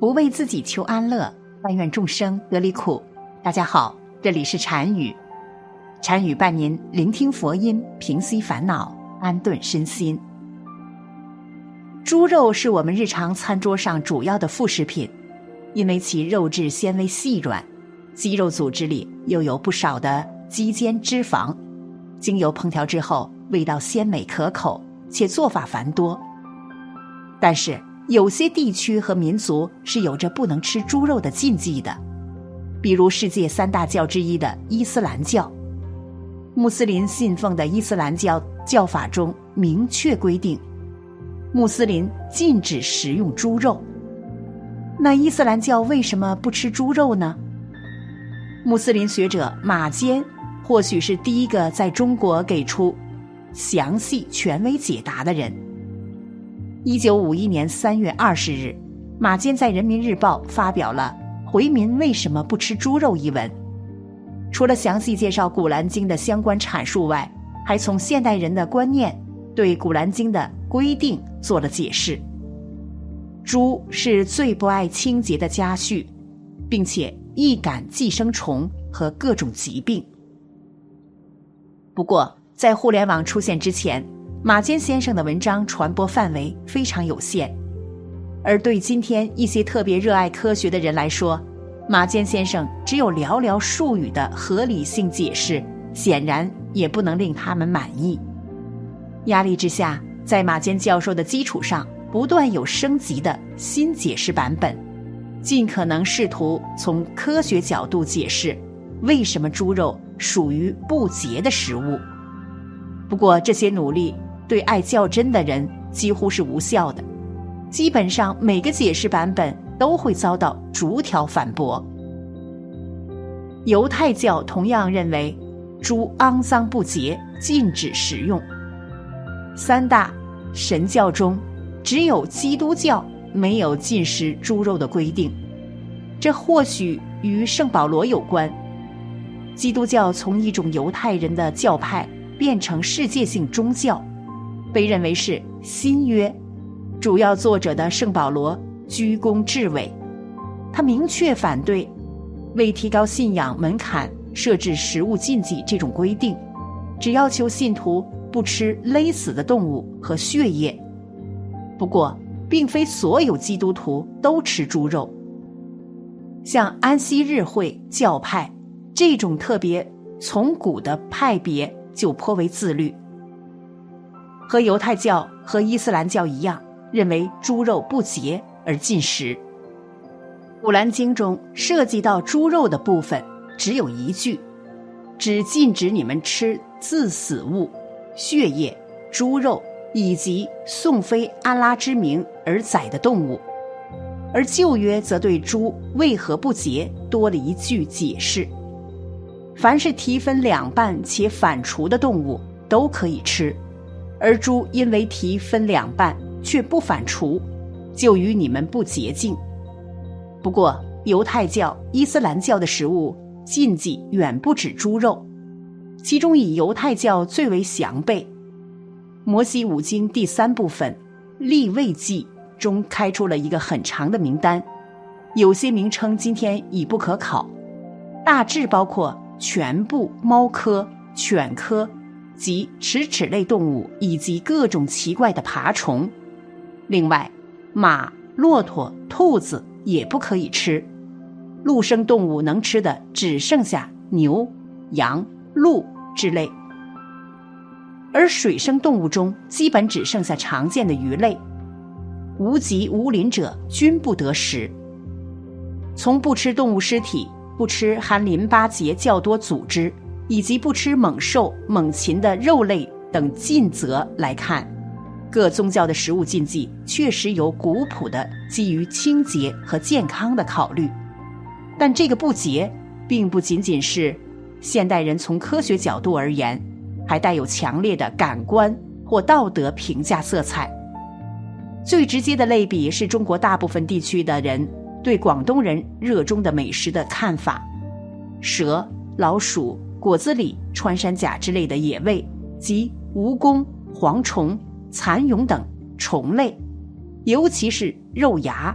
不为自己求安乐，但愿众生得离苦。大家好，这里是禅语，禅语伴您聆听佛音，平息烦恼，安顿身心。猪肉是我们日常餐桌上主要的副食品，因为其肉质纤维细软，肌肉组织里又有不少的肌间脂肪，经由烹调之后，味道鲜美可口，且做法繁多。但是。有些地区和民族是有着不能吃猪肉的禁忌的，比如世界三大教之一的伊斯兰教。穆斯林信奉的伊斯兰教教法中明确规定，穆斯林禁止食用猪肉。那伊斯兰教为什么不吃猪肉呢？穆斯林学者马坚或许是第一个在中国给出详细权威解答的人。一九五一年三月二十日，马坚在《人民日报》发表了《回民为什么不吃猪肉》一文。除了详细介绍《古兰经》的相关阐述外，还从现代人的观念对《古兰经》的规定做了解释。猪是最不爱清洁的家畜，并且易感寄生虫和各种疾病。不过，在互联网出现之前，马坚先生的文章传播范围非常有限，而对今天一些特别热爱科学的人来说，马坚先生只有寥寥数语的合理性解释，显然也不能令他们满意。压力之下，在马坚教授的基础上，不断有升级的新解释版本，尽可能试图从科学角度解释为什么猪肉属于不洁的食物。不过这些努力。对爱较真的人几乎是无效的，基本上每个解释版本都会遭到逐条反驳。犹太教同样认为猪肮脏不洁，禁止食用。三大神教中，只有基督教没有禁食猪肉的规定，这或许与圣保罗有关。基督教从一种犹太人的教派变成世界性宗教。被认为是新约主要作者的圣保罗居功至伟，他明确反对为提高信仰门槛设置食物禁忌这种规定，只要求信徒不吃勒死的动物和血液。不过，并非所有基督徒都吃猪肉，像安息日会教派这种特别从古的派别就颇为自律。和犹太教和伊斯兰教一样，认为猪肉不洁而禁食。《古兰经》中涉及到猪肉的部分只有一句，只禁止你们吃自死物、血液、猪肉以及颂非安拉之名而宰的动物。而旧约则对猪为何不洁多了一句解释：凡是蹄分两半且反刍的动物都可以吃。而猪因为蹄分两半却不反刍，就与你们不洁净。不过，犹太教、伊斯兰教的食物禁忌远不止猪肉，其中以犹太教最为详备。摩西五经第三部分《立位记》中开出了一个很长的名单，有些名称今天已不可考，大致包括全部猫科、犬科。及齿齿类动物以及各种奇怪的爬虫，另外，马、骆驼、兔子也不可以吃。陆生动物能吃的只剩下牛、羊、鹿之类，而水生动物中基本只剩下常见的鱼类，无脊无鳞者均不得食。从不吃动物尸体、不吃含淋巴结较多组织。以及不吃猛兽、猛禽的肉类等禁则来看，各宗教的食物禁忌确实有古朴的基于清洁和健康的考虑，但这个不洁并不仅仅是现代人从科学角度而言，还带有强烈的感官或道德评价色彩。最直接的类比是中国大部分地区的人对广东人热衷的美食的看法：蛇、老鼠。果子狸、穿山甲之类的野味，及蜈蚣、蝗虫、蚕蛹等虫类，尤其是肉芽，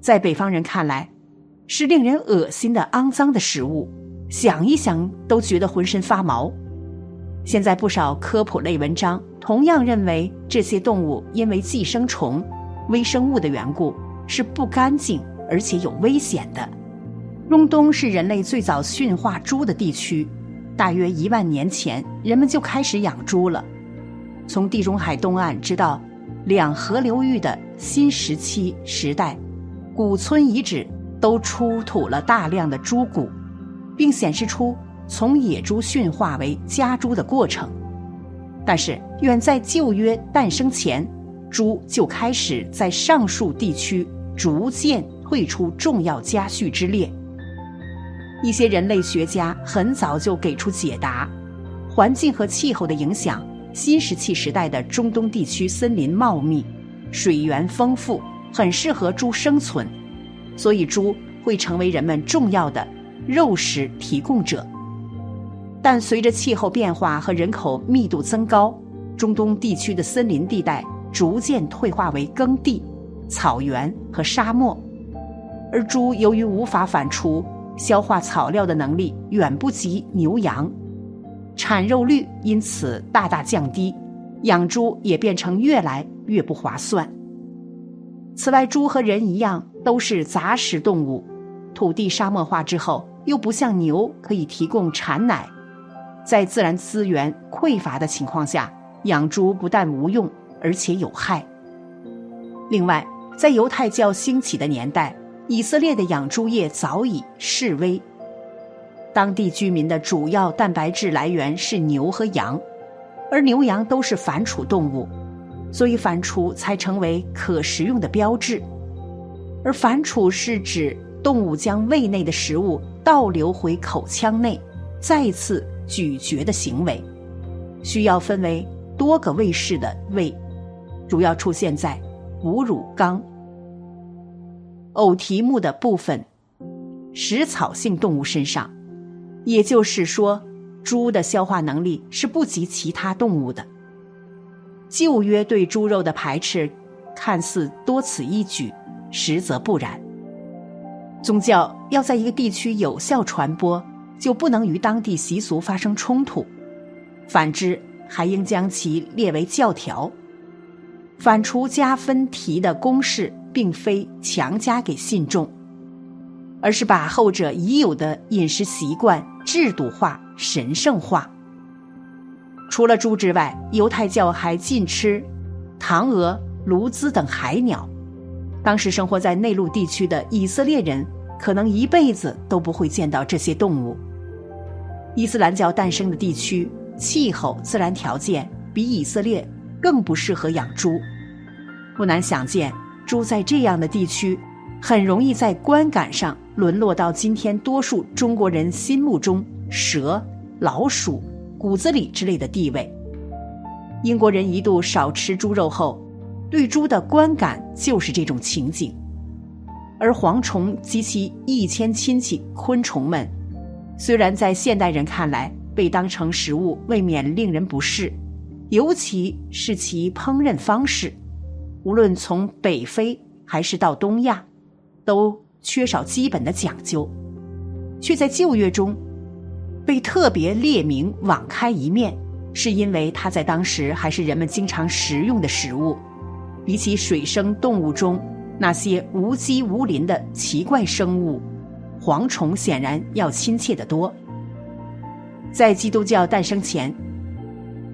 在北方人看来，是令人恶心的肮脏的食物，想一想都觉得浑身发毛。现在不少科普类文章同样认为，这些动物因为寄生虫、微生物的缘故是不干净而且有危险的。中东是人类最早驯化猪的地区，大约一万年前，人们就开始养猪了。从地中海东岸直到两河流域的新石器时代，古村遗址都出土了大量的猪骨，并显示出从野猪驯化为家猪的过程。但是，远在旧约诞生前，猪就开始在上述地区逐渐退出重要家畜之列。一些人类学家很早就给出解答：环境和气候的影响。新石器时代的中东地区森林茂密，水源丰富，很适合猪生存，所以猪会成为人们重要的肉食提供者。但随着气候变化和人口密度增高，中东地区的森林地带逐渐退化为耕地、草原和沙漠，而猪由于无法反刍，消化草料的能力远不及牛羊。产肉率因此大大降低，养猪也变成越来越不划算。此外，猪和人一样都是杂食动物，土地沙漠化之后，又不像牛可以提供产奶，在自然资源匮乏的情况下，养猪不但无用，而且有害。另外，在犹太教兴起的年代，以色列的养猪业早已式微。当地居民的主要蛋白质来源是牛和羊，而牛羊都是反刍动物，所以反刍才成为可食用的标志。而反刍是指动物将胃内的食物倒流回口腔内，再次咀嚼的行为，需要分为多个胃室的胃，主要出现在哺乳纲、偶蹄目的部分食草性动物身上。也就是说，猪的消化能力是不及其他动物的。旧约对猪肉的排斥，看似多此一举，实则不然。宗教要在一个地区有效传播，就不能与当地习俗发生冲突；反之，还应将其列为教条。反刍加分题的公式，并非强加给信众，而是把后者已有的饮食习惯。制度化、神圣化。除了猪之外，犹太教还禁吃唐鹅、鸬鹚等海鸟。当时生活在内陆地区的以色列人，可能一辈子都不会见到这些动物。伊斯兰教诞生的地区，气候、自然条件比以色列更不适合养猪。不难想见，猪在这样的地区，很容易在观感上。沦落到今天多数中国人心目中蛇、老鼠、骨子里之类的地位。英国人一度少吃猪肉后，对猪的观感就是这种情景。而蝗虫及其一千亲戚昆虫们，虽然在现代人看来被当成食物未免令人不适，尤其是其烹饪方式，无论从北非还是到东亚，都。缺少基本的讲究，却在旧约中被特别列明网开一面，是因为它在当时还是人们经常食用的食物。比起水生动物中那些无机无鳞的奇怪生物，蝗虫显然要亲切得多。在基督教诞生前，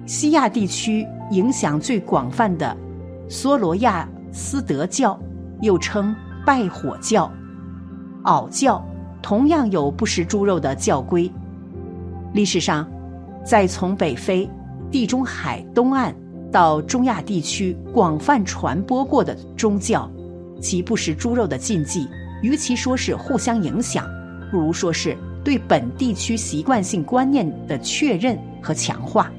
西亚地区影响最广泛的梭罗亚斯德教，又称拜火教。袄教同样有不食猪肉的教规。历史上，在从北非、地中海东岸到中亚地区广泛传播过的宗教，其不食猪肉的禁忌，与其说是互相影响，不如说是对本地区习惯性观念的确认和强化。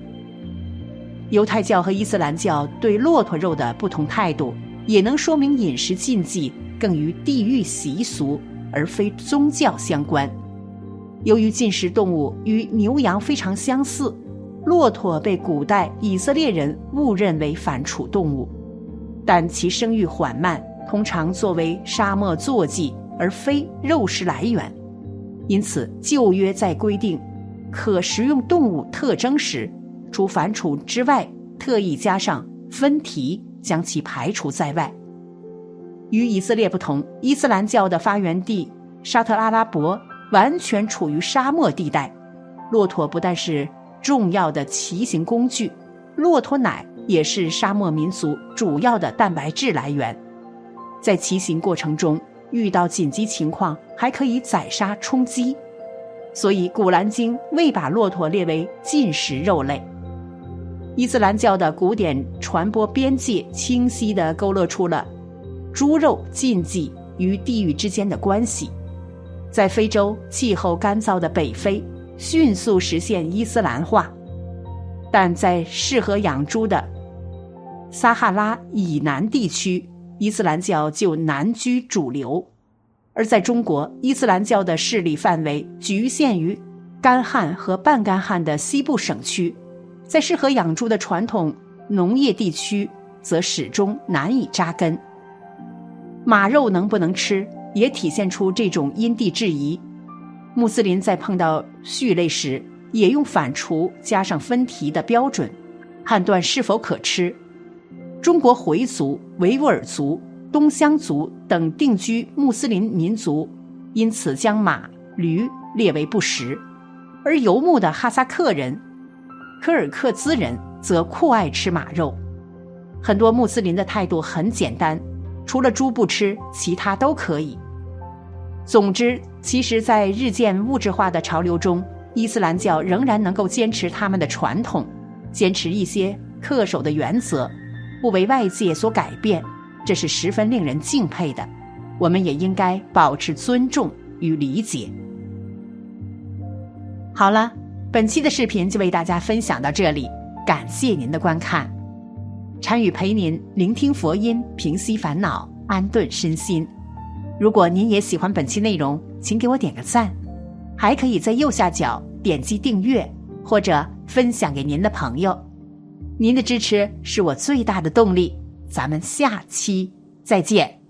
犹太教和伊斯兰教对骆驼肉的不同态度，也能说明饮食禁忌更与地域习俗。而非宗教相关。由于进食动物与牛羊非常相似，骆驼被古代以色列人误认为反刍动物，但其生育缓慢，通常作为沙漠坐骑，而非肉食来源。因此，旧约在规定可食用动物特征时，除反刍之外，特意加上分蹄，将其排除在外。与以色列不同，伊斯兰教的发源地沙特阿拉伯完全处于沙漠地带，骆驼不但是重要的骑行工具，骆驼奶也是沙漠民族主要的蛋白质来源。在骑行过程中遇到紧急情况，还可以宰杀充饥，所以《古兰经》未把骆驼列为禁食肉类。伊斯兰教的古典传播边界清晰地勾勒出了。猪肉禁忌与地域之间的关系，在非洲气候干燥的北非迅速实现伊斯兰化，但在适合养猪的撒哈拉以南地区，伊斯兰教就难居主流；而在中国，伊斯兰教的势力范围局限于干旱和半干旱的西部省区，在适合养猪的传统农业地区，则始终难以扎根。马肉能不能吃，也体现出这种因地制宜。穆斯林在碰到畜类时，也用反刍加上分蹄的标准，判断是否可吃。中国回族、维吾尔族、东乡族等定居穆斯林民族，因此将马、驴列为不食；而游牧的哈萨克人、柯尔克孜人则酷爱吃马肉。很多穆斯林的态度很简单。除了猪不吃，其他都可以。总之，其实，在日渐物质化的潮流中，伊斯兰教仍然能够坚持他们的传统，坚持一些恪守的原则，不为外界所改变，这是十分令人敬佩的。我们也应该保持尊重与理解。好了，本期的视频就为大家分享到这里，感谢您的观看。禅语陪您聆听佛音，平息烦恼，安顿身心。如果您也喜欢本期内容，请给我点个赞，还可以在右下角点击订阅或者分享给您的朋友。您的支持是我最大的动力。咱们下期再见。